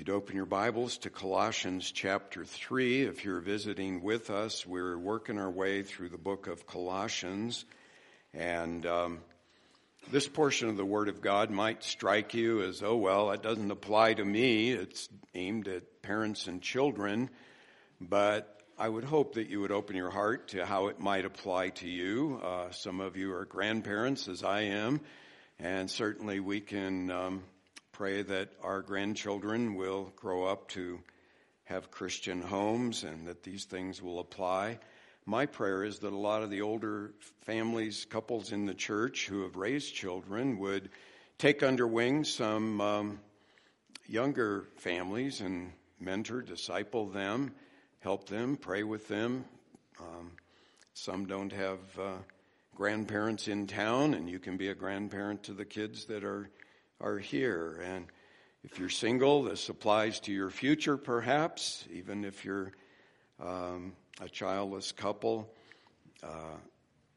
you'd open your Bibles to Colossians chapter 3, if you're visiting with us, we're working our way through the book of Colossians. And um, this portion of the Word of God might strike you as, oh, well, it doesn't apply to me. It's aimed at parents and children. But I would hope that you would open your heart to how it might apply to you. Uh, some of you are grandparents, as I am. And certainly we can um, pray that our grandchildren will grow up to have Christian homes and that these things will apply. My prayer is that a lot of the older families, couples in the church who have raised children would take under wing some um, younger families and mentor, disciple them, help them, pray with them. Um, some don't have uh, grandparents in town, and you can be a grandparent to the kids that are are here. And if you're single, this applies to your future, perhaps, even if you're um, a childless couple. Uh,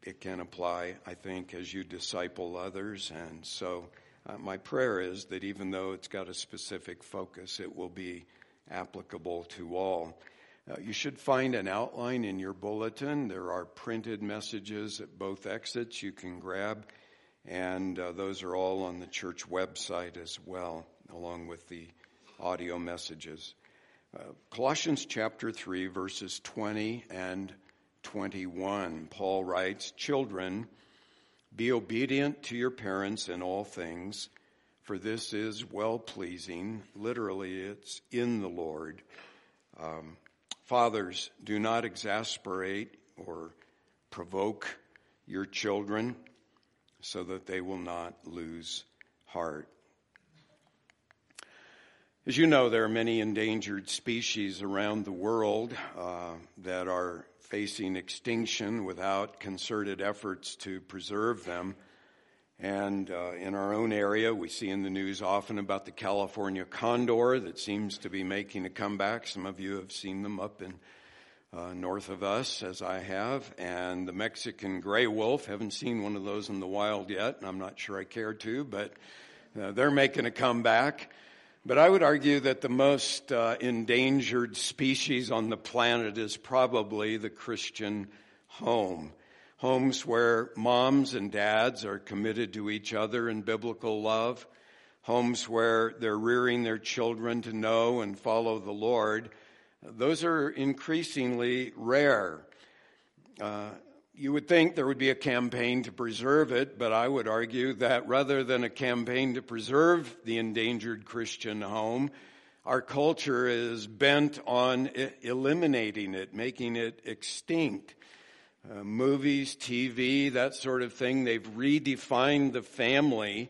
it can apply, I think, as you disciple others. And so, uh, my prayer is that even though it's got a specific focus, it will be applicable to all. Uh, you should find an outline in your bulletin. There are printed messages at both exits you can grab and uh, those are all on the church website as well, along with the audio messages. Uh, Colossians chapter 3, verses 20 and 21, Paul writes, Children, be obedient to your parents in all things, for this is well pleasing. Literally, it's in the Lord. Um, fathers, do not exasperate or provoke your children so that they will not lose heart. As you know, there are many endangered species around the world uh, that are facing extinction without concerted efforts to preserve them. And uh, in our own area, we see in the news often about the California condor that seems to be making a comeback. Some of you have seen them up in uh, north of us, as I have, and the Mexican gray wolf. Haven't seen one of those in the wild yet, and I'm not sure I care to, but uh, they're making a comeback. But I would argue that the most uh, endangered species on the planet is probably the Christian home. Homes where moms and dads are committed to each other in biblical love. Homes where they're rearing their children to know and follow the Lord those are increasingly rare. Uh, you would think there would be a campaign to preserve it, but I would argue that rather than a campaign to preserve the endangered Christian home, our culture is bent on eliminating it, making it extinct. Uh, movies, TV, that sort of thing, they've redefined the family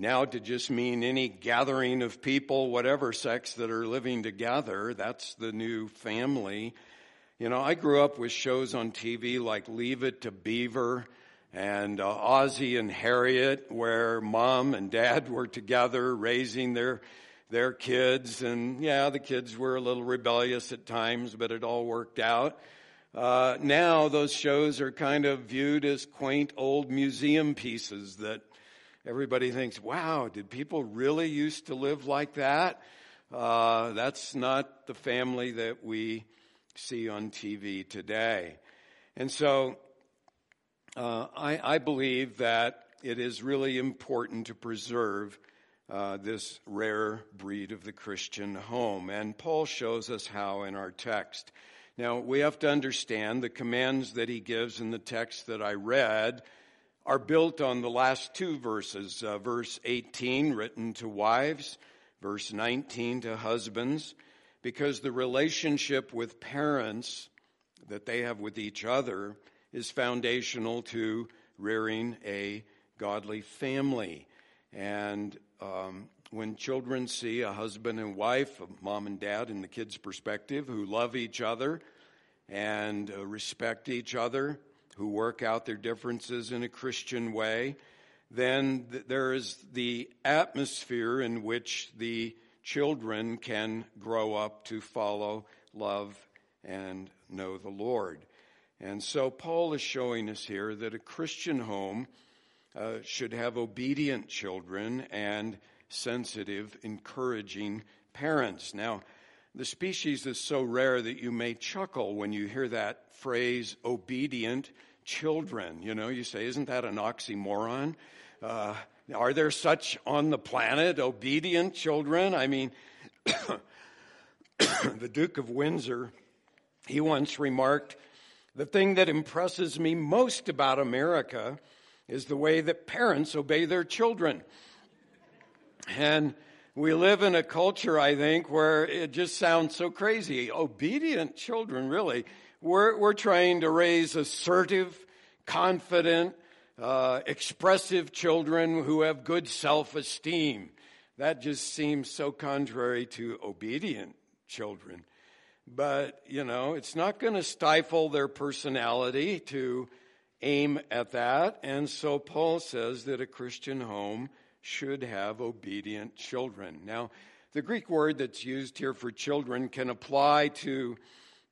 now to just mean any gathering of people, whatever sex, that are living together. That's the new family. You know, I grew up with shows on TV like Leave It to Beaver and uh, Ozzie and Harriet, where mom and dad were together raising their their kids, and yeah, the kids were a little rebellious at times, but it all worked out. Uh, now those shows are kind of viewed as quaint old museum pieces that everybody thinks, wow, did people really used to live like that? Uh, that's not the family that we see on TV today. And so uh, I, I, believe that it is really important to preserve uh, this rare breed of the Christian home. And Paul shows us how in our text. Now, we have to understand the commands that he gives in the text that I read are built on the last two verses, uh, verse 18 written to wives, verse 19 to husbands, because the relationship with parents that they have with each other is foundational to rearing a godly family. And um, when children see a husband and wife, a mom and dad in the kids' perspective, who love each other and uh, respect each other, who work out their differences in a Christian way, then th- there is the atmosphere in which the children can grow up to follow, love, and know the Lord. And so Paul is showing us here that a Christian home uh, should have obedient children and sensitive, encouraging parents. Now, the species is so rare that you may chuckle when you hear that phrase, obedient children. You know, you say, isn't that an oxymoron? Uh, are there such on the planet, obedient children? I mean, the Duke of Windsor, he once remarked, the thing that impresses me most about America is the way that parents obey their children. And we live in a culture, I think, where it just sounds so crazy. Obedient children, really. We're, we're trying to raise assertive, confident, uh, expressive children who have good self esteem. That just seems so contrary to obedient children. But, you know, it's not going to stifle their personality to aim at that. And so Paul says that a Christian home should have obedient children. Now, the Greek word that's used here for children can apply to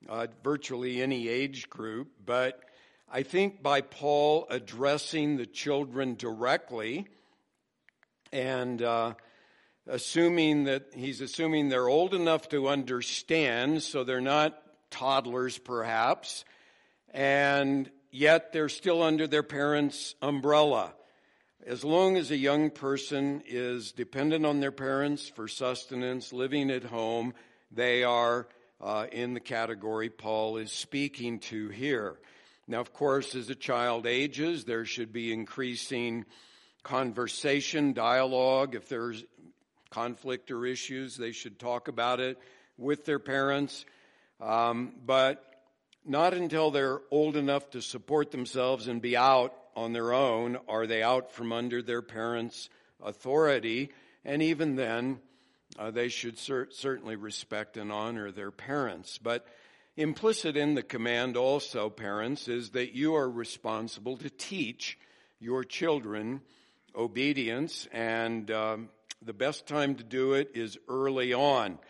uh, virtually any age group, but I think by Paul addressing the children directly and uh, assuming that he's assuming they're old enough to understand, so they're not toddlers perhaps, and yet they're still under their parents' umbrella. As long as a young person is dependent on their parents for sustenance, living at home, they are uh, in the category Paul is speaking to here. Now, of course, as a child ages, there should be increasing conversation, dialogue. If there's conflict or issues, they should talk about it with their parents. Um, but not until they're old enough to support themselves and be out on their own are they out from under their parents' authority. And even then, uh, they should cer- certainly respect and honor their parents. But Implicit in the command also, parents, is that you are responsible to teach your children obedience, and um, the best time to do it is early on.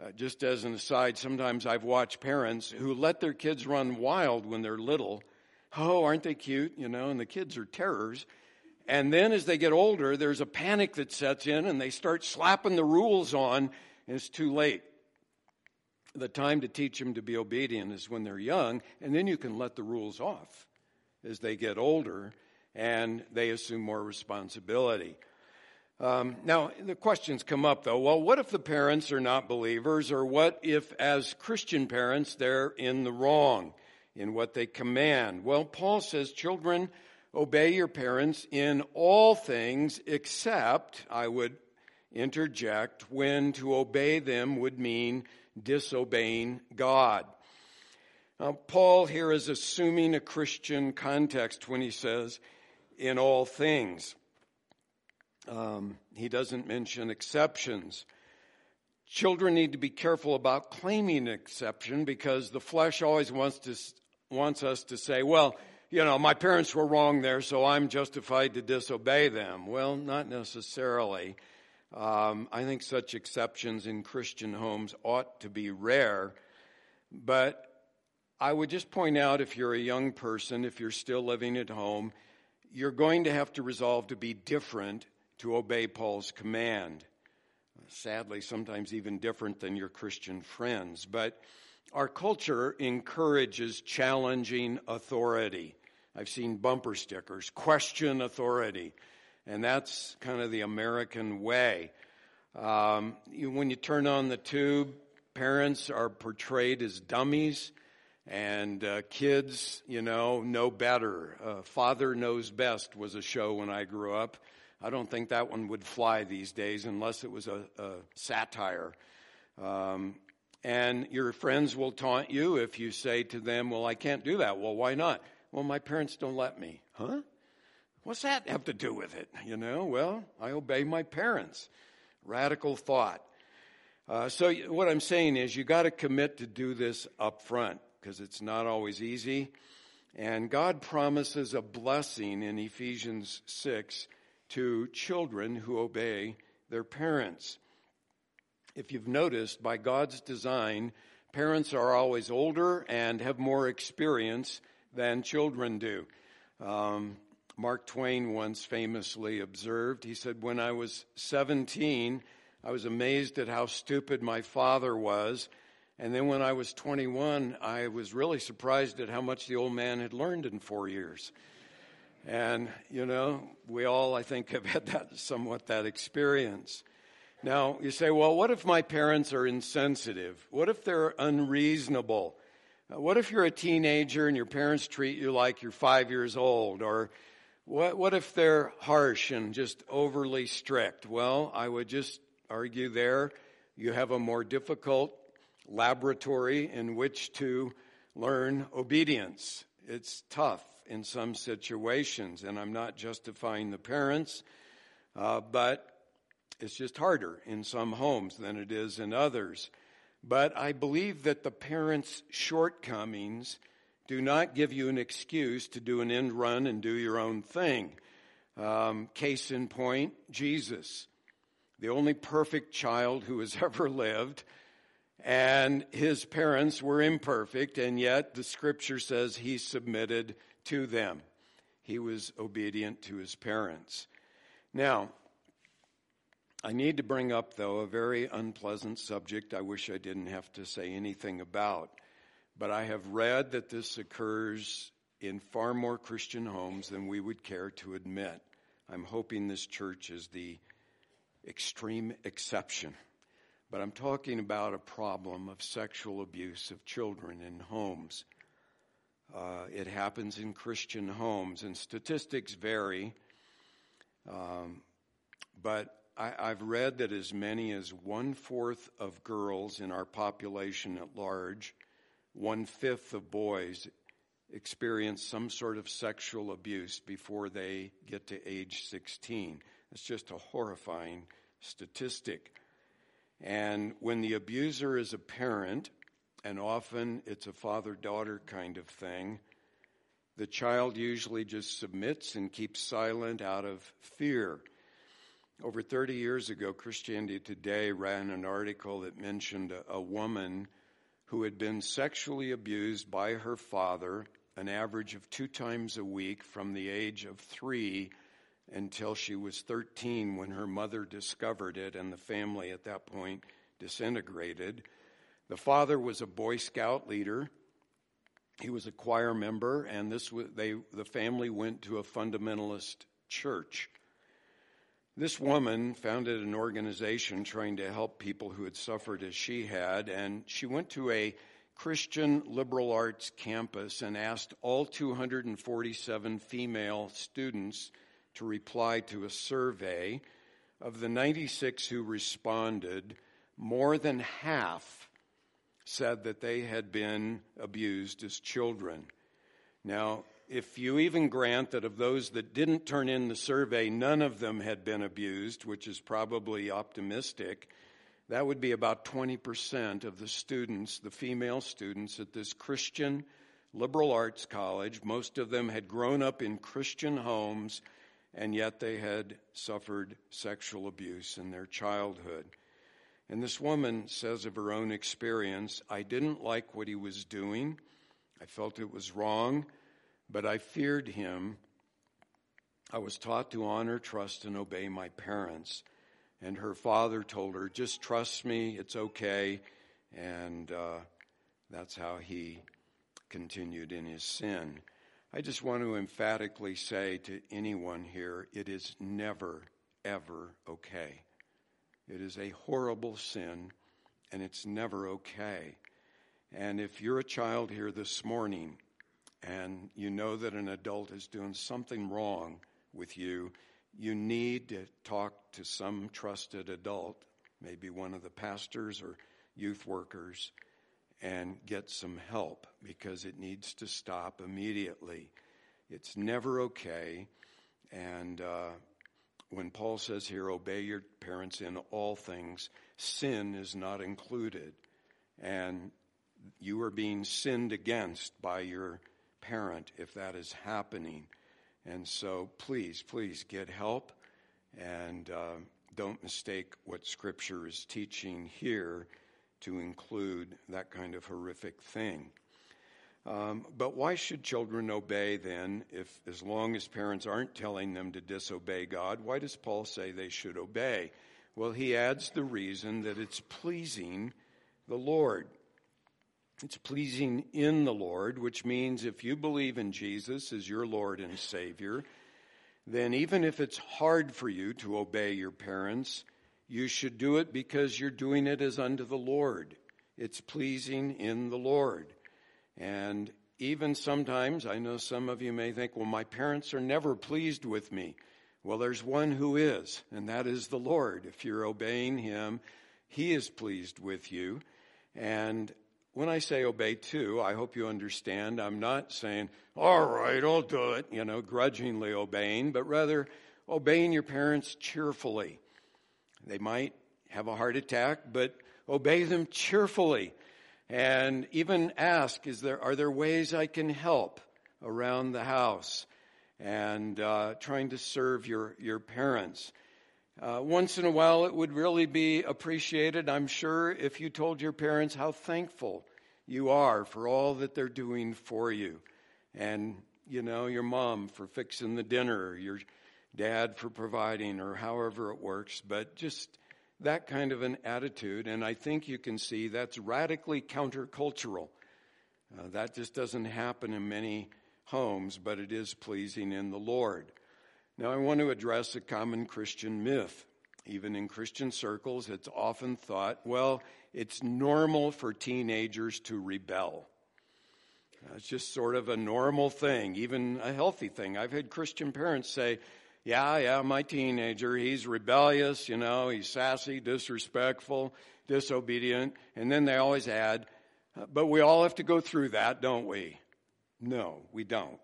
Uh, just as an aside, sometimes I've watched parents who let their kids run wild when they're little. Oh, aren't they cute? You know, and the kids are terrors. And then as they get older, there's a panic that sets in and they start slapping the rules on, and it's too late the time to teach them to be obedient is when they're young, and then you can let the rules off as they get older and they assume more responsibility. Um, now, the questions come up though. Well, what if the parents are not believers, or what if, as Christian parents, they're in the wrong in what they command? Well, Paul says, children, obey your parents in all things except, I would interject, when to obey them would mean disobeying God. Now, Paul here is assuming a Christian context when he says, in all things. Um, he doesn't mention exceptions. Children need to be careful about claiming exception because the flesh always wants to wants us to say, well, you know, my parents were wrong there, so I'm justified to disobey them. Well, not necessarily. Um, I think such exceptions in Christian homes ought to be rare. But I would just point out if you're a young person, if you're still living at home, you're going to have to resolve to be different to obey Paul's command. Sadly, sometimes even different than your Christian friends. But our culture encourages challenging authority. I've seen bumper stickers, question authority. And that's kind of the American way. Um, you, when you turn on the tube, parents are portrayed as dummies, and uh, kids, you know, know better. Uh, Father Knows Best was a show when I grew up. I don't think that one would fly these days unless it was a, a satire. Um, and your friends will taunt you if you say to them, Well, I can't do that. Well, why not? Well, my parents don't let me. Huh? What's that have to do with it? You know, well, I obey my parents. Radical thought. Uh, so what I'm saying is you got to commit to do this up front because it's not always easy. And God promises a blessing in Ephesians 6 to children who obey their parents. If you've noticed, by God's design, parents are always older and have more experience than children do. Um, Mark Twain once famously observed, he said, When I was 17, I was amazed at how stupid my father was. And then when I was 21, I was really surprised at how much the old man had learned in four years. And, you know, we all, I think, have had that somewhat that experience. Now, you say, well, what if my parents are insensitive? What if they're unreasonable? Uh, what if you're a teenager and your parents treat you like you're five years old? Or what, what if they're harsh and just overly strict? Well, I would just argue there you have a more difficult laboratory in which to learn obedience. It's tough in some situations, and I'm not justifying the parents, uh, but it's just harder in some homes than it is in others. But I believe that the parents' shortcomings do not give you an excuse to do an end run and do your own thing. Um, case in point, Jesus, the only perfect child who has ever lived, and his parents were imperfect, and yet the scripture says he submitted to them. He was obedient to his parents. Now, I need to bring up, though, a very unpleasant subject I wish I didn't have to say anything about. But I have read that this occurs in far more Christian homes than we would care to admit. I'm hoping this church is the extreme exception. But I'm talking about a problem of sexual abuse of children in homes. Uh, it happens in Christian homes, and statistics vary. Um, but I, I've read that as many as one fourth of girls in our population at large, one fifth of boys experience some sort of sexual abuse before they get to age 16. It's just a horrifying statistic. And when the abuser is a parent, and often it's a father daughter kind of thing, the child usually just submits and keeps silent out of fear. Over 30 years ago, Christianity Today ran an article that mentioned a, woman who had been sexually abused by her father an average of two times a week from the age of three until she was 13 when her mother discovered it and the family at that point disintegrated. The father was a Boy Scout leader. He was a choir member, and this was, they, the family went to a fundamentalist church. This woman founded an organization trying to help people who had suffered as she had, and she went to a Christian liberal arts campus and asked all 247 female students to reply to a survey. Of the 96 who responded, more than half said that they had been abused as children. Now, if you even grant that of those that didn't turn in the survey, none of them had been abused, which is probably optimistic, that would be about 20% of the students, the female students at this Christian liberal arts college. Most of them had grown up in Christian homes and yet they had suffered sexual abuse in their childhood. And this woman says of her own experience, I didn't like what he was doing. I felt it was wrong, but I feared him. I was taught to honor, trust, and obey my parents. And her father told her, just trust me, it's okay. And uh, that's how he continued in his sin. I just want to emphatically say to anyone here it is never, ever okay. It is a horrible sin, and it's never okay. And if you're a child here this morning and you know that an adult is doing something wrong with you, you need to talk to some trusted adult, maybe one of the pastors or youth workers and get some help because it needs to stop immediately. It's never okay. And uh, when Paul says here, obey your parents in all things, sin is not included. And you are being sinned against by your parent if that is happening. And so please, please get help and uh, don't mistake what Scripture is teaching here to include that kind of horrific thing. Um, but why should children obey then, if as long as parents aren't telling them to disobey God? Why does Paul say they should obey? Well, he adds the reason that it's pleasing the Lord. It's pleasing in the Lord, which means if you believe in Jesus as your Lord and Savior, then even if it's hard for you to obey your parents, you should do it because you're doing it as unto the Lord. It's pleasing in the Lord. And even sometimes, I know some of you may think, well, my parents are never pleased with me. Well, there's one who is, and that is the Lord. If you're obeying Him, He is pleased with you. And when I say obey too, I hope you understand, I'm not saying, all right, I'll do it, you know, grudgingly obeying, but rather obeying your parents cheerfully. They might have a heart attack, but obey them cheerfully and even ask, is there, are there ways I can help around the house? And uh, trying to serve your, your parents. Uh, once in a while, it would really be appreciated, I'm sure, if you told your parents how thankful you are for all that they're doing for you. And, you know, your mom for fixing the dinner, your dad for providing, or however it works. But just that kind of an attitude, and I think you can see that's radically countercultural. Uh, that just doesn't happen in many homes, but it is pleasing in the Lord. Now, I want to address a common Christian myth. Even in Christian circles, it's often thought, well, it's normal for teenagers to rebel. Uh, it's just sort of a normal thing, even a healthy thing. I've had Christian parents say, yeah, yeah, my teenager, he's rebellious, you know, he's sassy, disrespectful, disobedient. And then they always add, but we all have to go through that, don't we? No, we don't.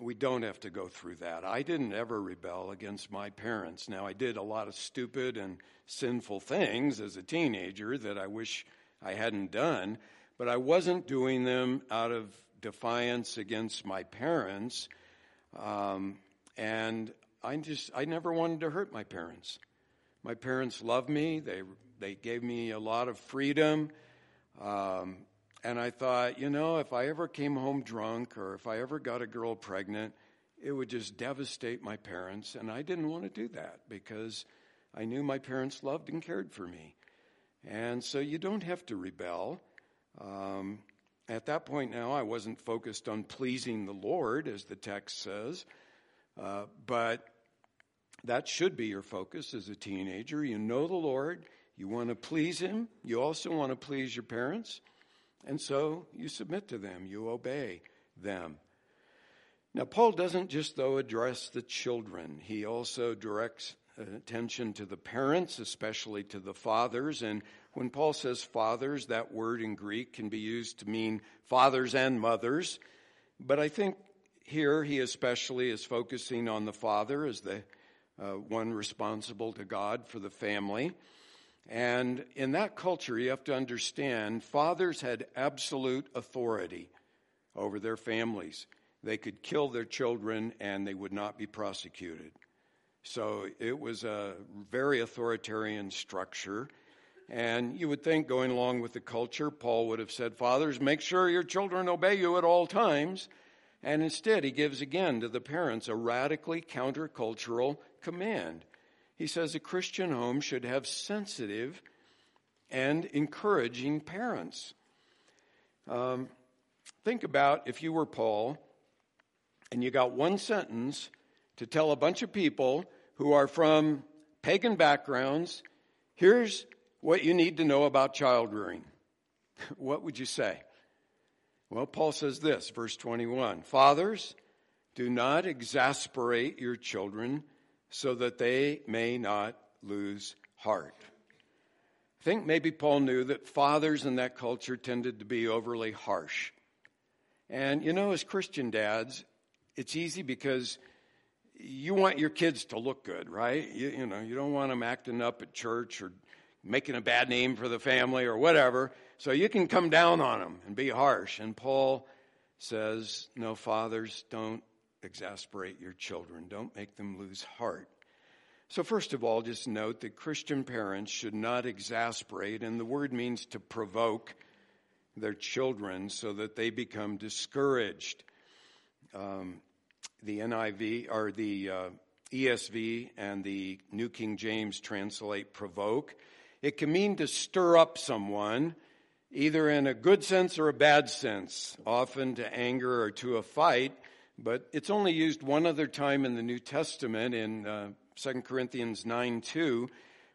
We don't have to go through that. I didn't ever rebel against my parents. Now, I did a lot of stupid and sinful things as a teenager that I wish I hadn't done, but I wasn't doing them out of defiance against my parents. Um, and I just, I never wanted to hurt my parents. My parents loved me. They, they gave me a lot of freedom. Um, and I thought, you know, if I ever came home drunk or if I ever got a girl pregnant, it would just devastate my parents. And I didn't want to do that because I knew my parents loved and cared for me. And so you don't have to rebel. Um, at that point now, I wasn't focused on pleasing the Lord, as the text says. Uh, but that should be your focus as a teenager. You know the Lord, you want to please Him, you also want to please your parents, and so you submit to them, you obey them. Now, Paul doesn't just, though, address the children, he also directs attention to the parents, especially to the fathers. And when Paul says fathers, that word in Greek can be used to mean fathers and mothers. But I think here, he especially is focusing on the father as the uh, one responsible to God for the family. And in that culture, you have to understand fathers had absolute authority over their families. They could kill their children and they would not be prosecuted. So it was a very authoritarian structure. And you would think, going along with the culture, Paul would have said, Fathers, make sure your children obey you at all times. And instead, he gives again to the parents a radically countercultural command. He says a Christian home should have sensitive and encouraging parents. Um, think about if you were Paul and you got one sentence to tell a bunch of people who are from pagan backgrounds here's what you need to know about child rearing. what would you say? Well, Paul says this, verse 21 Fathers, do not exasperate your children so that they may not lose heart. I think maybe Paul knew that fathers in that culture tended to be overly harsh. And you know, as Christian dads, it's easy because you want your kids to look good, right? You, you know, you don't want them acting up at church or making a bad name for the family or whatever. So you can come down on them and be harsh. And Paul says, No, fathers, don't exasperate your children, don't make them lose heart. So, first of all, just note that Christian parents should not exasperate, and the word means to provoke their children so that they become discouraged. Um, the NIV or the uh, ESV and the New King James translate provoke. It can mean to stir up someone, either in a good sense or a bad sense, often to anger or to a fight, but it's only used one other time in the New Testament in uh, 2 Corinthians 9 2,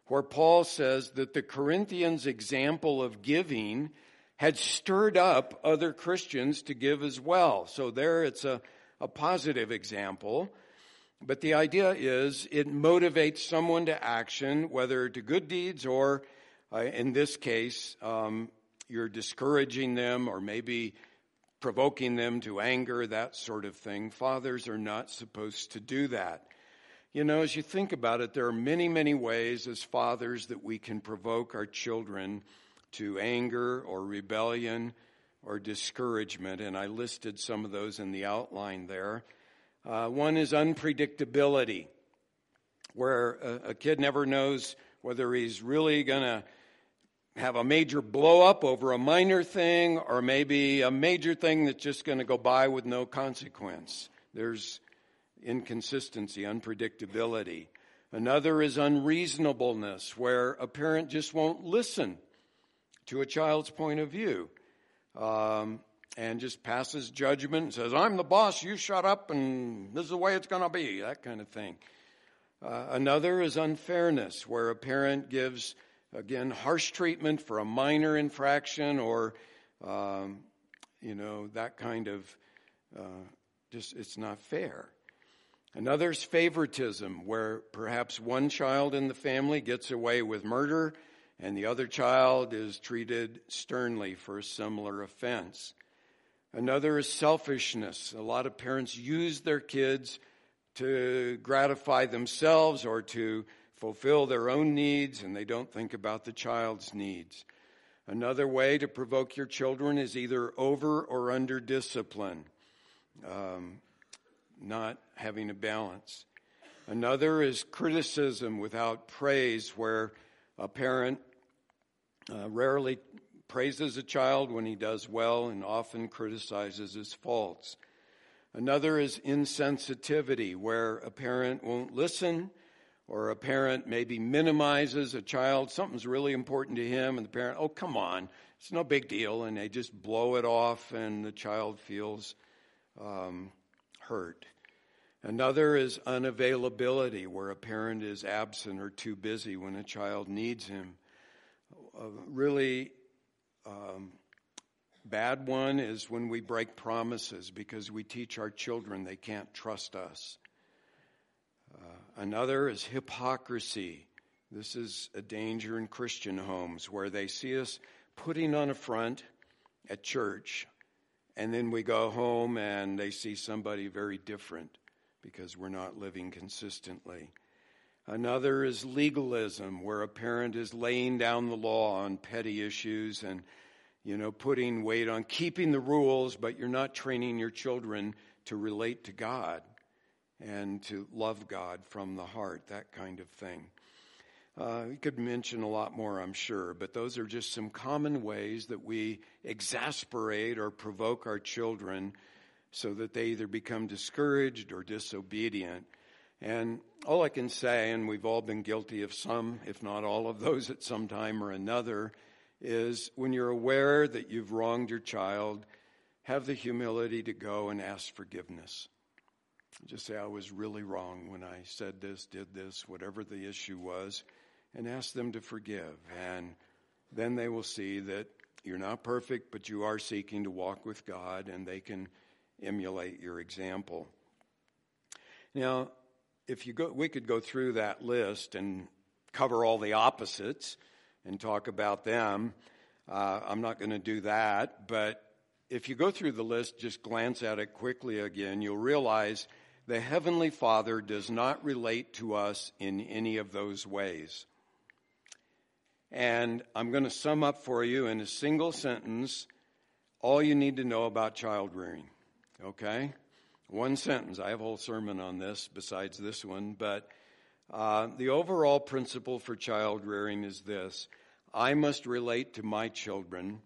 where Paul says that the Corinthians' example of giving had stirred up other Christians to give as well. So there it's a, a positive example. But the idea is it motivates someone to action, whether to good deeds or, uh, in this case, um, you're discouraging them or maybe provoking them to anger, that sort of thing. Fathers are not supposed to do that. You know, as you think about it, there are many, many ways as fathers that we can provoke our children to anger or rebellion or discouragement, and I listed some of those in the outline there. Uh, one is unpredictability, where a, a kid never knows whether he's really going to have a major blow up over a minor thing or maybe a major thing that's just going to go by with no consequence. There's inconsistency, unpredictability. Another is unreasonableness, where a parent just won't listen to a child's point of view. Um, and just passes judgment and says, I'm the boss, you shut up, and this is the way it's going to be, that kind of thing. Uh, another is unfairness, where a parent gives, again, harsh treatment for a minor infraction or, um, you know, that kind of, uh, just, it's not fair. Another is favoritism, where perhaps one child in the family gets away with murder and the other child is treated sternly for a similar offense. Another is selfishness. A lot of parents use their kids to gratify themselves or to fulfill their own needs, and they don't think about the child's needs. Another way to provoke your children is either over or under discipline, um, not having a balance. Another is criticism without praise, where a parent uh, rarely praises a child when he does well and often criticizes his faults. Another is insensitivity, where a parent won't listen or a parent maybe minimizes a child. Something's really important to him, and the parent, oh, come on, it's no big deal, and they just blow it off, and the child feels um, hurt. Another is unavailability, where a parent is absent or too busy when a child needs him. A really um, bad one is when we break promises because we teach our children they can't trust us. Uh, another is hypocrisy. This is a danger in Christian homes where they see us putting on a front at church, and then we go home and they see somebody very different because we're not living consistently. Another is legalism, where a parent is laying down the law on petty issues and, you know, putting weight on keeping the rules, but you're not training your children to relate to God and to love God from the heart, that kind of thing. Uh, we could mention a lot more, I'm sure, but those are just some common ways that we exasperate or provoke our children so that they either become discouraged or disobedient. And all I can say, and we've all been guilty of some, if not all of those at some time or another, is when you're aware that you've wronged your child, have the humility to go and ask forgiveness. Just say, I was really wrong when I said this, did this, whatever the issue was, and ask them to forgive. And then they will see that you're not perfect, but you are seeking to walk with God, and they can emulate your example. Now, if you go, we could go through that list and cover all the opposites and talk about them. Uh, I'm not going to do that, but if you go through the list, just glance at it quickly again, you'll realize the Heavenly Father does not relate to us in any of those ways. And I'm going to sum up for you in a single sentence all you need to know about child rearing. Okay? One sentence. I have a whole sermon on this besides this one, but uh, the overall principle for child rearing is this I must relate to my children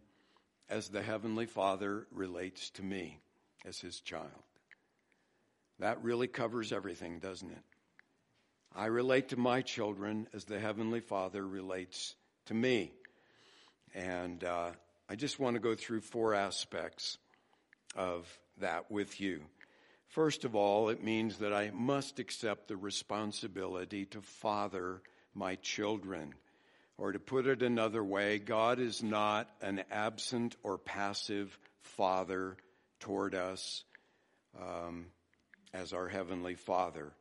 as the Heavenly Father relates to me as His child. That really covers everything, doesn't it? I relate to my children as the Heavenly Father relates to me. And uh, I just want to go through four aspects of that with you. First of all, it means that I must accept the responsibility to father my children. Or to put it another way, God is not an absent or passive father toward us um, as our Heavenly Father.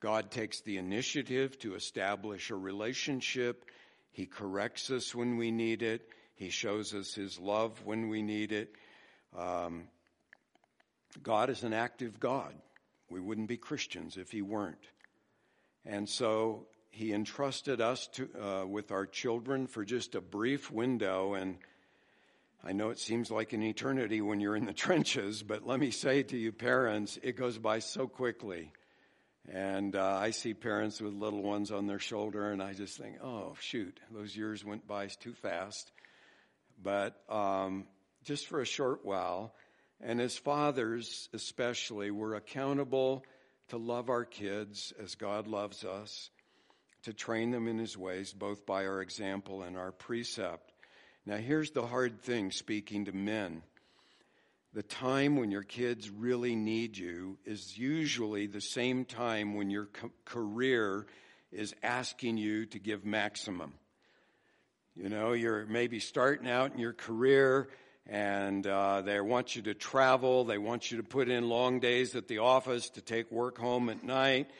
God takes the initiative to establish a relationship. He corrects us when we need it. He shows us His love when we need it. Um, God is an active God. We wouldn't be Christians if He weren't. And so He entrusted us to, uh, with our children for just a brief window. And I know it seems like an eternity when you're in the trenches, but let me say to you, parents, it goes by so quickly. And uh, I see parents with little ones on their shoulder, and I just think, oh, shoot, those years went by too fast. But um, just for a short while, and as fathers, especially, we're accountable to love our kids as God loves us, to train them in His ways, both by our example and our precept. Now, here's the hard thing speaking to men. The time when your kids really need you is usually the same time when your co- career is asking you to give maximum. You know, you're maybe starting out in your career and uh, they want you to travel. They want you to put in long days at the office to take work home at night.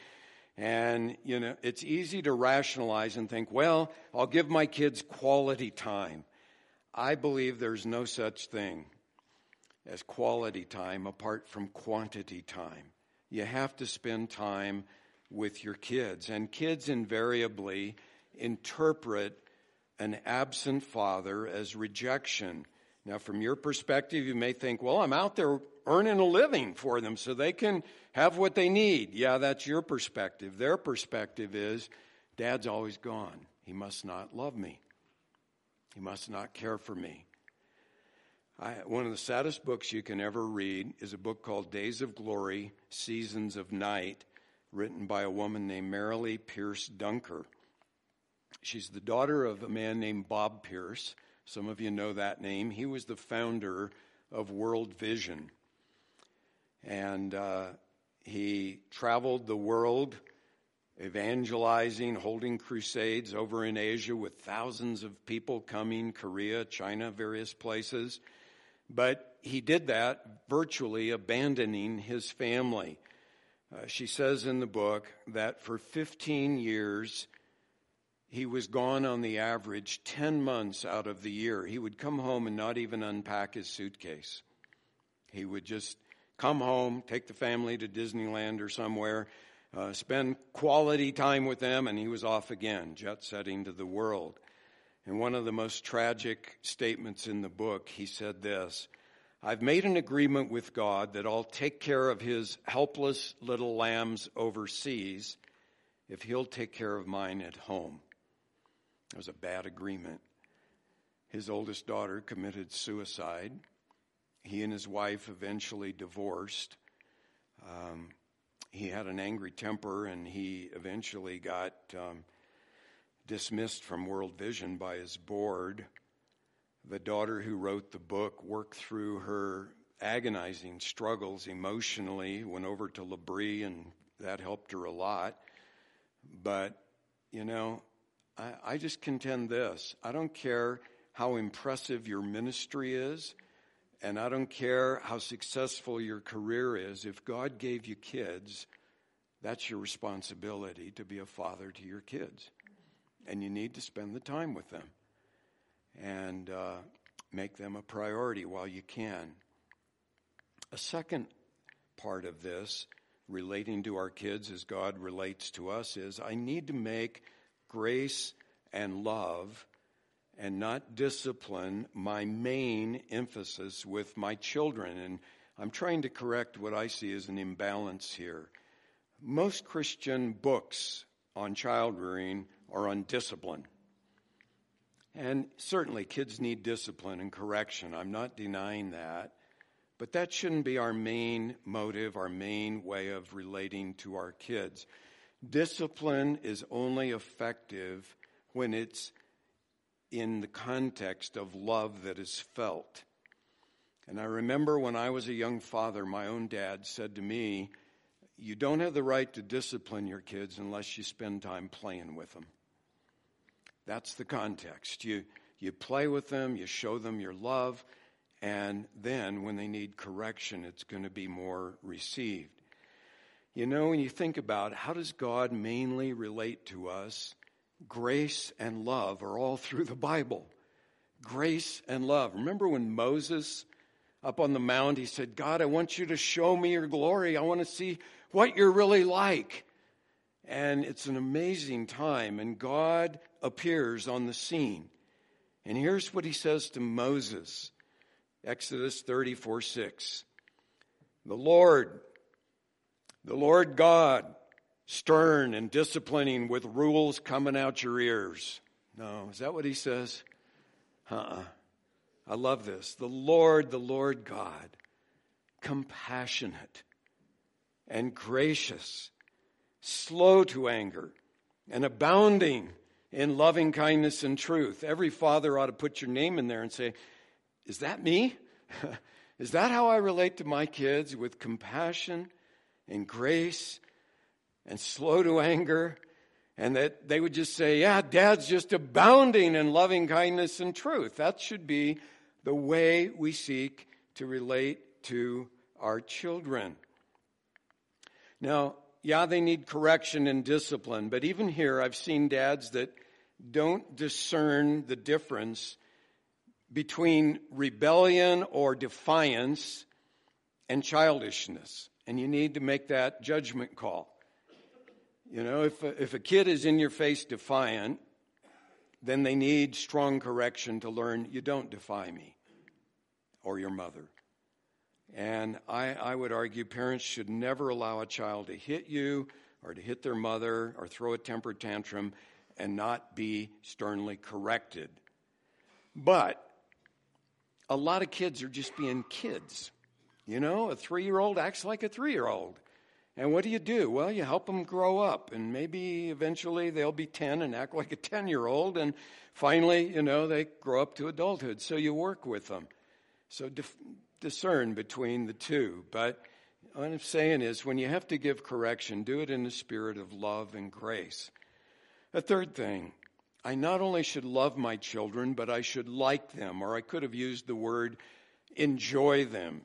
And, you know, it's easy to rationalize and think, well, I'll give my kids quality time. I believe there's no such thing as quality time apart from quantity time. You have to spend time with your kids. And kids invariably interpret an absent father as rejection now, from your perspective, you may think, well, I'm out there earning a living for them so they can have what they need. Yeah, that's your perspective. Their perspective is, Dad's always gone. He must not love me. He must not care for me. I, one of the saddest books you can ever read is a book called Days of Glory, Seasons of Night, written by a woman named Marilee Pierce Dunker. She's the daughter of a man named Bob Pierce some of you know that name. He was the founder of World Vision. And uh, he traveled the world evangelizing, holding crusades over in Asia with thousands of people coming, Korea, China, various places. But he did that virtually abandoning his family. Uh, she says in the book that for 15 years he was gone on the average 10 months out of the year. He would come home and not even unpack his suitcase. He would just come home, take the family to Disneyland or somewhere, uh, spend quality time with them, and he was off again, jet setting to the world. In one of the most tragic statements in the book, he said this I've made an agreement with God that I'll take care of his helpless little lambs overseas if he'll take care of mine at home. It was a bad agreement. His oldest daughter committed suicide. He and his wife eventually divorced. Um, he had an angry temper and he eventually got um, dismissed from World Vision by his board. The daughter who wrote the book worked through her agonizing struggles emotionally, went over to L'Abri, and that helped her a lot. But, you know, I, I just contend this I don't care how impressive your ministry is, and I don't care how successful your career is. If God gave you kids, that's your responsibility to be a father to your kids. And you need to spend the time with them and uh, make them a priority while you can. A second part of this, relating to our kids as God relates to us, is I need to make grace and love and not discipline my main emphasis with my children. And I'm trying to correct what I see as an imbalance here. Most Christian books on child rearing are on discipline. And certainly, kids need discipline and correction. I'm not denying that. But that shouldn't be our main motive, our main way of relating to our kids. Discipline is only effective when it's in the context of love that is felt. And I remember when I was a young father, my own dad said to me, You don't have the right to discipline your kids unless you spend time playing with them. That's the context. You, you play with them, you show them your love, and then when they need correction, it's going to be more received. You know, when you think about how does God mainly relate to us, grace and love are all through the Bible. Grace and love. Remember when Moses up on the mount, he said, God, I want you to show me your glory. I want to see what you're really like. And it's an amazing time, and God appears on the scene. And here's what he says to Moses Exodus 34 6. The Lord, the Lord God, stern and disciplining with rules coming out your ears. No, is that what he says? Uh uh-uh. I love this. The Lord, the Lord God, compassionate and gracious, slow to anger, and abounding in loving kindness and truth. Every father ought to put your name in there and say, Is that me? Is that how I relate to my kids with compassion and grace and slow to anger? And that they would just say, Yeah, dad's just abounding in loving kindness and truth. That should be the way we seek to relate to our children. Now, yeah, they need correction and discipline, but even here, I've seen dads that don't discern the difference between rebellion or defiance and childishness. And you need to make that judgment call. You know, if a, if a kid is in your face defiant, then they need strong correction to learn you don't defy me or your mother. And I, I would argue parents should never allow a child to hit you or to hit their mother or throw a temper tantrum and not be sternly corrected. But a lot of kids are just being kids. You know, a three year old acts like a three year old. And what do you do? Well, you help them grow up, and maybe eventually they'll be 10 and act like a 10 year old, and finally, you know, they grow up to adulthood. So you work with them. So dif- discern between the two. But what I'm saying is, when you have to give correction, do it in the spirit of love and grace. A third thing, I not only should love my children, but I should like them, or I could have used the word enjoy them.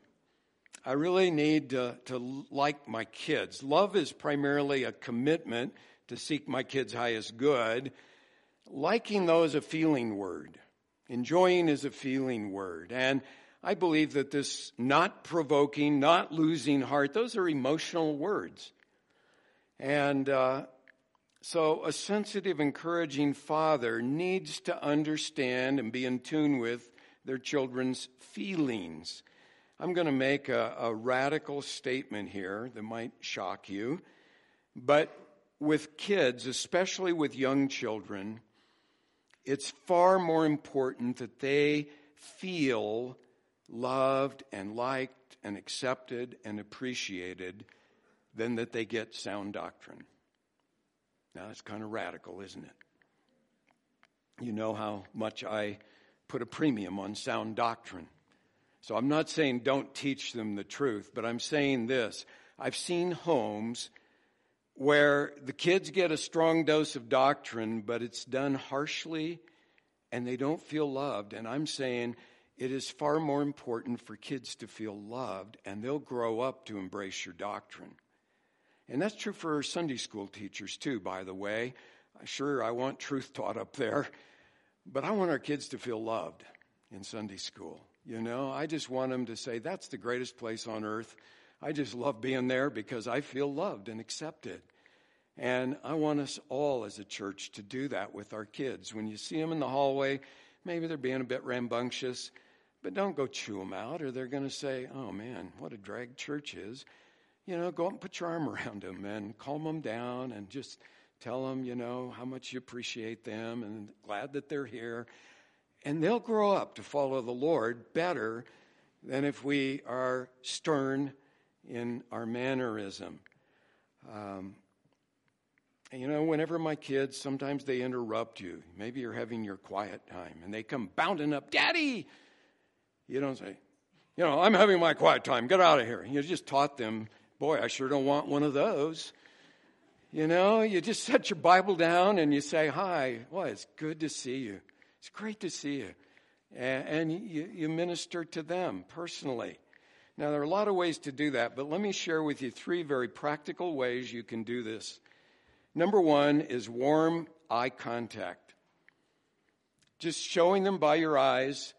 I really need to, to like my kids. Love is primarily a commitment to seek my kids' highest good. Liking, though, is a feeling word. Enjoying is a feeling word. And I believe that this not provoking, not losing heart, those are emotional words. And uh, so a sensitive, encouraging father needs to understand and be in tune with their children's feelings. I'm going to make a, a radical statement here that might shock you, but with kids, especially with young children, it's far more important that they feel loved and liked and accepted and appreciated than that they get sound doctrine. Now, that's kind of radical, isn't it? You know how much I put a premium on sound doctrine. So I'm not saying don't teach them the truth, but I'm saying this. I've seen homes where the kids get a strong dose of doctrine, but it's done harshly and they don't feel loved. And I'm saying it is far more important for kids to feel loved, and they'll grow up to embrace your doctrine. And that's true for Sunday school teachers, too, by the way. Sure, I want truth taught up there, but I want our kids to feel loved in Sunday school. You know, I just want them to say, that's the greatest place on earth. I just love being there because I feel loved and accepted. And I want us all as a church to do that with our kids. When you see them in the hallway, maybe they're being a bit rambunctious. But don't go chew them out, or they're going to say, oh man, what a drag church is. You know, go up and put your arm around them and calm them down and just tell them, you know, how much you appreciate them and glad that they're here. And they'll grow up to follow the Lord better than if we are stern in our mannerism. Um, you know, whenever my kids, sometimes they interrupt you. Maybe you're having your quiet time and they come bounding up, Daddy! You don't say, You know, I'm having my quiet time. Get out of here. You just taught them, Boy, I sure don't want one of those. You know, you just set your Bible down and you say, Hi, well, it's good to see you. It's great to see you. And, you minister to them personally. Now, there are a lot of ways to do that, but let me share with you three very practical ways you can do this. Number one is warm eye contact. Just showing them by your eyes,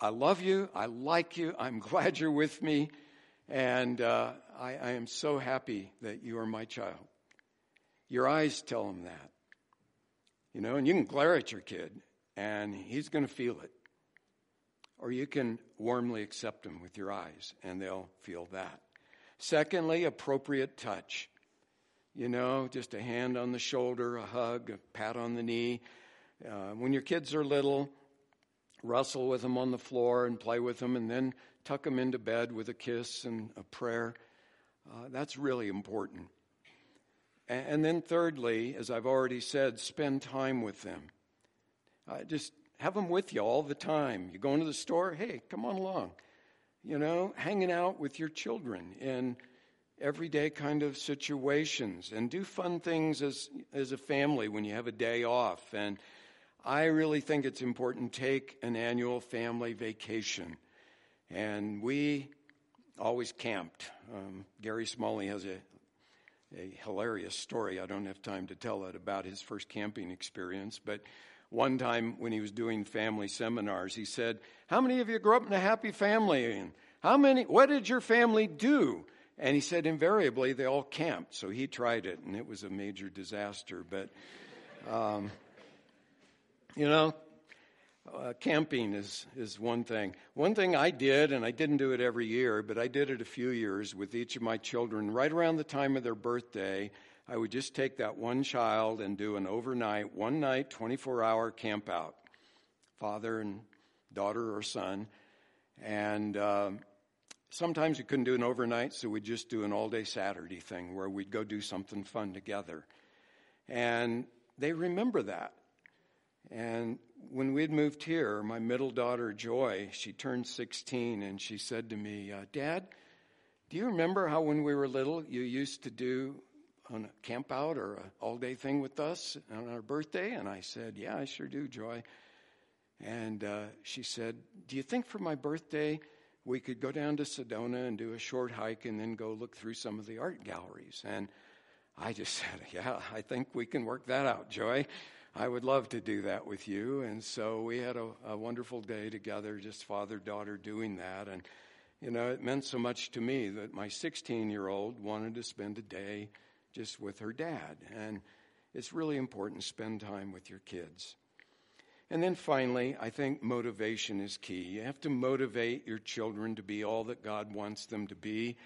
I love you, I like you, I'm glad you're with me, and uh, I, I am so happy that you are my child. Your eyes tell them that. You know, and you can glare at your kid, and he's going to feel it. Or you can warmly accept them with your eyes, and they'll feel that. Secondly, appropriate touch. You know, just a hand on the shoulder, a hug, a pat on the knee. Uh, when your kids are little, wrestle with them on the floor and play with them, and then tuck them into bed with a kiss and a prayer. Uh, that's really important. And, and, then, thirdly, as I've already said, spend time with them. Uh, just have them with you all the time. You go into the store, hey, come on along. You know, hanging out with your children in everyday kind of situations and do fun things as, as a family when you have a day off. And I really think it's important to take an annual family vacation. And we always camped. Um, Gary Smalley has a, a hilarious story. I don't have time to tell it about his first camping experience, but one time when he was doing family seminars, he said, How many of you grew up in a happy family? And how many, what did your family do? And he said, invariably, they all camped. So he tried it, and it was a major disaster. But, um, you know, uh, camping is, is one thing. One thing I did, and I didn't do it every year, but I did it a few years with each of my children. Right around the time of their birthday, I would just take that one child and do an overnight, one night, 24 hour camp out. Father and daughter or son. And um, Sometimes we couldn't do an overnight, so we'd just do an all day Saturday thing where we'd go do something fun together. And they remember that. And when we'd moved here, my middle daughter, Joy, she turned 16 and she said to me, uh, Dad, do you remember how when we were little you used to do on a camp out or an all day thing with us on our birthday? And I said, Yeah, I sure do, Joy. And uh, she said, Do you think for my birthday we could go down to Sedona and do a short hike and then go look through some of the art galleries. And I just said, Yeah, I think we can work that out, Joy. I would love to do that with you. And so we had a, a wonderful day together, just father daughter doing that. And, you know, it meant so much to me that my 16 year old wanted to spend a day just with her dad. And it's really important to spend time with your kids. And then finally, I think motivation is key. You have to motivate your children to be all that God wants them to be.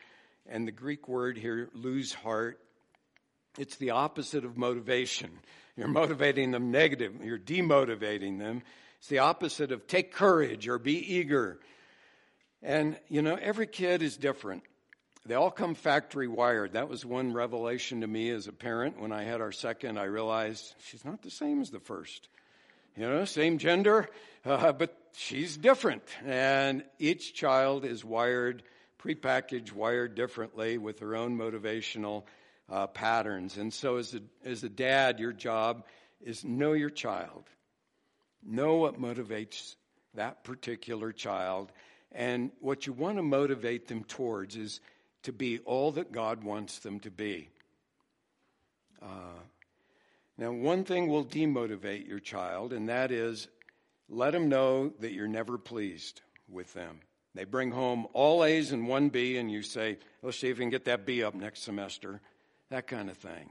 And the Greek word here, lose heart, it's the opposite of motivation. You're motivating them negative, you're demotivating them. It's the opposite of take courage or be eager. And, you know, every kid is different. They all come factory wired. That was one revelation to me as a parent. When I had our second, I realized she's not the same as the first you know, same gender, uh, but she's different. And each child is wired, prepackaged, wired differently with their own motivational uh, patterns. And so, as a, as a dad, your job is know your child, know what motivates that particular child. And what you want to motivate them towards is to be all that God wants them to be. Uh, now, one thing will demotivate your child, and that is let them know that you're never pleased with them. They bring home all A's and one B, and you say, let's see if we can get that B up next semester. That kind of thing.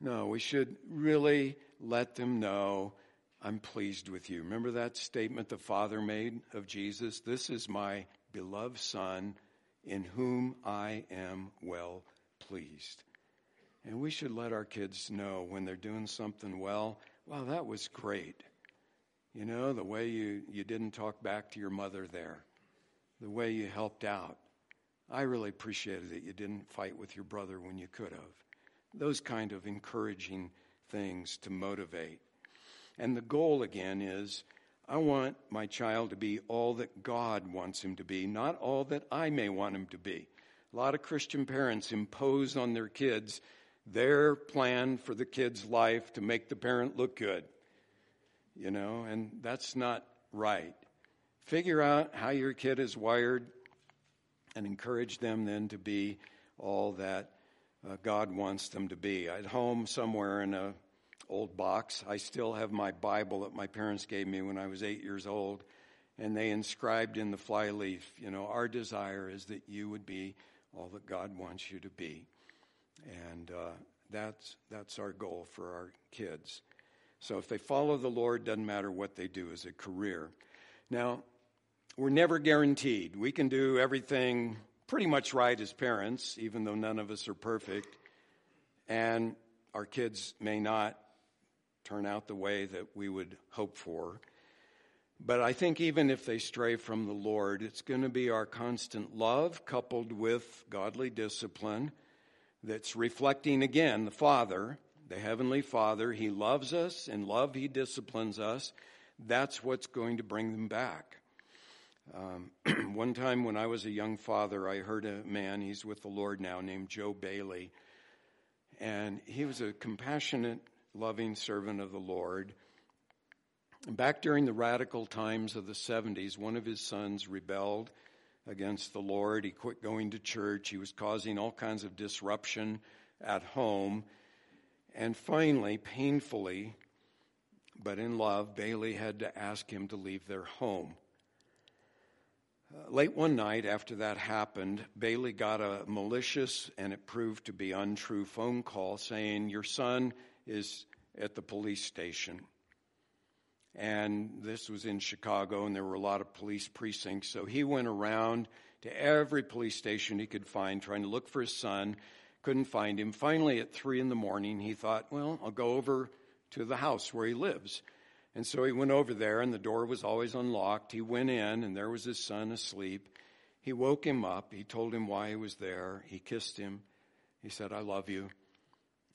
No, we should really let them know I'm pleased with you. Remember that statement the Father made of Jesus? This is my beloved Son in whom I am well pleased. And we should let our kids know when they're doing something well, wow, that was great. You know, the way you, you didn't talk back to your mother there, the way you helped out. I really appreciated that you didn't fight with your brother when you could have. Those kind of encouraging things to motivate. And the goal again is I want my child to be all that God wants him to be, not all that I may want him to be. A lot of Christian parents impose on their kids their plan for the kid's life to make the parent look good. You know, and that's not right. Figure out how your kid is wired and encourage them then to be all that uh, God wants them to be. At home, somewhere in a old box, I still have my Bible that my parents gave me when I was eight years old, and they inscribed in the flyleaf, you know, our desire is that you would be all that God wants you to be, and uh, that's that's our goal for our kids. So if they follow the Lord, doesn't matter what they do as a career. Now, we're never guaranteed. We can do everything pretty much right as parents, even though none of us are perfect. And our kids may not turn out the way that we would hope for. But I think even if they stray from the Lord, it's going to be our constant love coupled with godly discipline that's reflecting again the Father, the Heavenly Father. He loves us, in love, He disciplines us. That's what's going to bring them back. Um, one time when I was a young father, I heard a man, he's with the Lord now, named Joe Bayly. And he was a compassionate, loving servant of the Lord. Back during the radical times of the 70s, one of his sons rebelled against the Lord. He quit going to church. He was causing all kinds of disruption at home. And finally, painfully, but in love, Bayly had to ask him to leave their home. Late one night after that happened, Bayly got a malicious and it proved to be untrue phone call saying, Your son is at the police station. And this was in Chicago, and there were a lot of police precincts. So he went around to every police station he could find, trying to look for his son. Couldn't find him. Finally, at three in the morning, he thought, Well, I'll go over to the house where he lives. And so he went over there, and the door was always unlocked. He went in, and there was his son asleep. He woke him up. He told him why he was there. He kissed him. He said, I love you.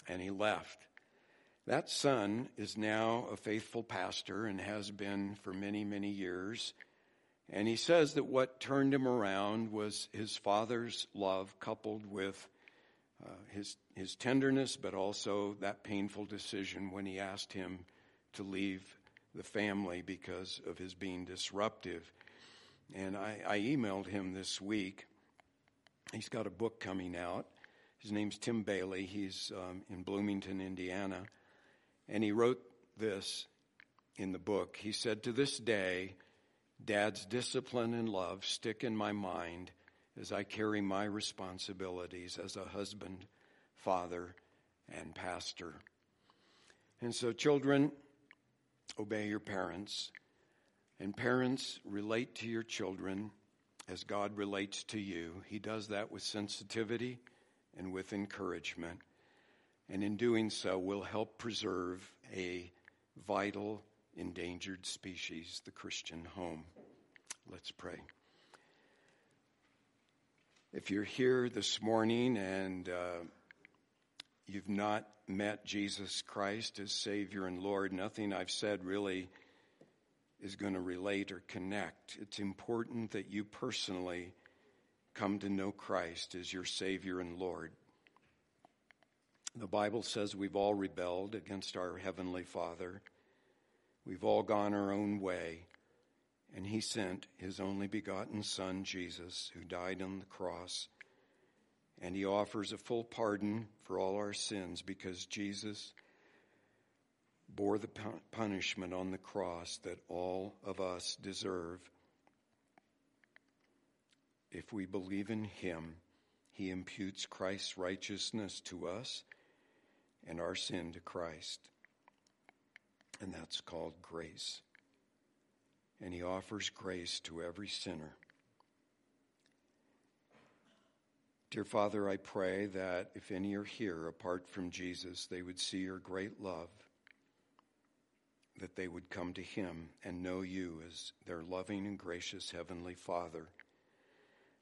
And he left. That son is now a faithful pastor and has been for many, many years. And he says that what turned him around was his father's love coupled with uh, his, his tenderness, but also that painful decision when he asked him to leave the family because of his being disruptive. And I, I emailed him this week. He's got a book coming out. His name's Tim Bayly. He's um, in Bloomington, Indiana. And he wrote this in the book. He said, To this day, Dad's discipline and love stick in my mind as I carry my responsibilities as a husband, father, and pastor. And so, children, obey your parents. And parents, relate to your children as God relates to you. He does that with sensitivity and with encouragement. And in doing so, will help preserve a vital, endangered species, the Christian home. Let's pray. If you're here this morning and uh, you've not met Jesus Christ as Savior and Lord, nothing I've said really is going to relate or connect. It's important that you personally come to know Christ as your Savior and Lord. The Bible says we've all rebelled against our Heavenly Father. We've all gone our own way. And He sent His only begotten Son, Jesus, who died on the cross and he offers a full pardon for all our sins because Jesus bore the punishment on the cross that all of us deserve. If we believe in him, he imputes Christ's righteousness to us and our sin to Christ. And that's called grace. And he offers grace to every sinner. Dear Father, I pray that if any are here apart from Jesus, they would see your great love, that they would come to Him and know you as their loving and gracious Heavenly Father.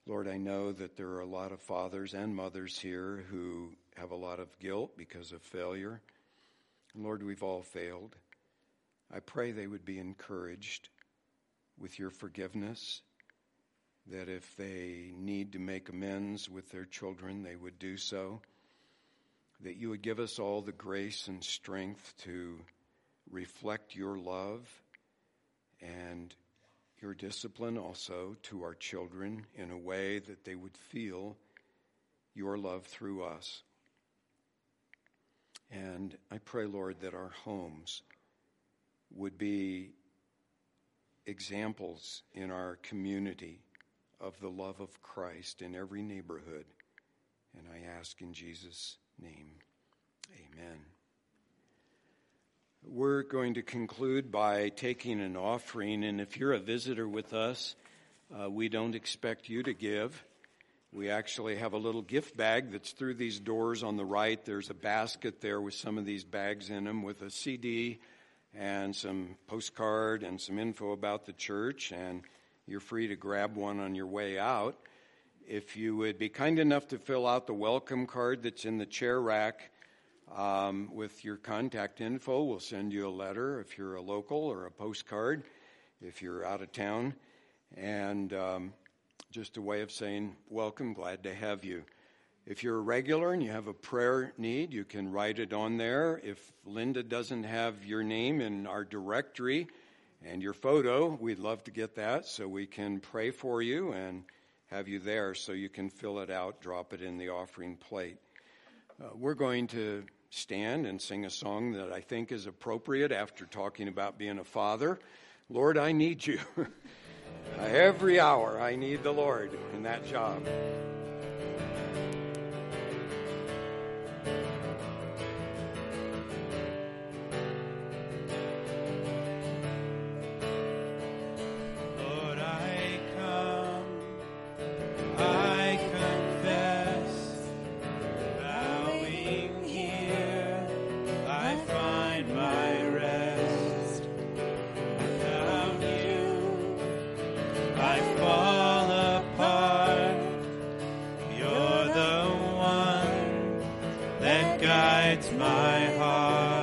Lord, I know that there are a lot of fathers and mothers here who have a lot of guilt because of failure. Lord, we've all failed. I pray they would be encouraged with your forgiveness, that if they need to make amends with their children, they would do so, that you would give us all the grace and strength to reflect your love and your discipline also to our children in a way that they would feel your love through us. And I pray, Lord, that our homes would be examples in our community of the love of Christ in every neighborhood. And I ask in Jesus' name, amen. We're going to conclude by taking an offering, and if you're a visitor with us, uh, we don't expect you to give. We actually have a little gift bag that's through these doors on the right. There's a basket there with some of these bags in them with a CD and some postcard and some info about the church, and you're free to grab one on your way out. If you would be kind enough to fill out the welcome card that's in the chair rack, um, with your contact info. We'll send you a letter if you're a local or a postcard if you're out of town. And um, just a way of saying, welcome, glad to have you. If you're a regular and you have a prayer need, you can write it on there. If Linda doesn't have your name in our directory and your photo, we'd love to get that so we can pray for you and have you there so you can fill it out, drop it in the offering plate. Uh, we're going to stand and sing a song that I think is appropriate after talking about being a father. Lord, I need you. Every hour I need the Lord in that job. guides my heart.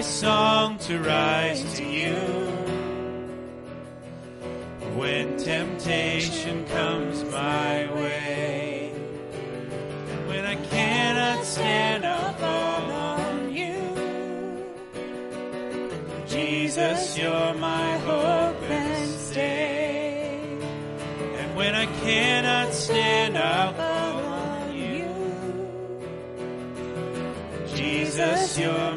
my song to rise to you. When temptation comes my way, when I cannot stand up on you, Jesus, you're my hope and stay. And when I cannot stand up on you, Jesus, you're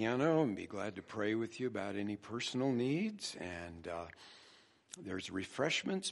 piano and be glad to pray with you about any personal needs. And uh, there's refreshments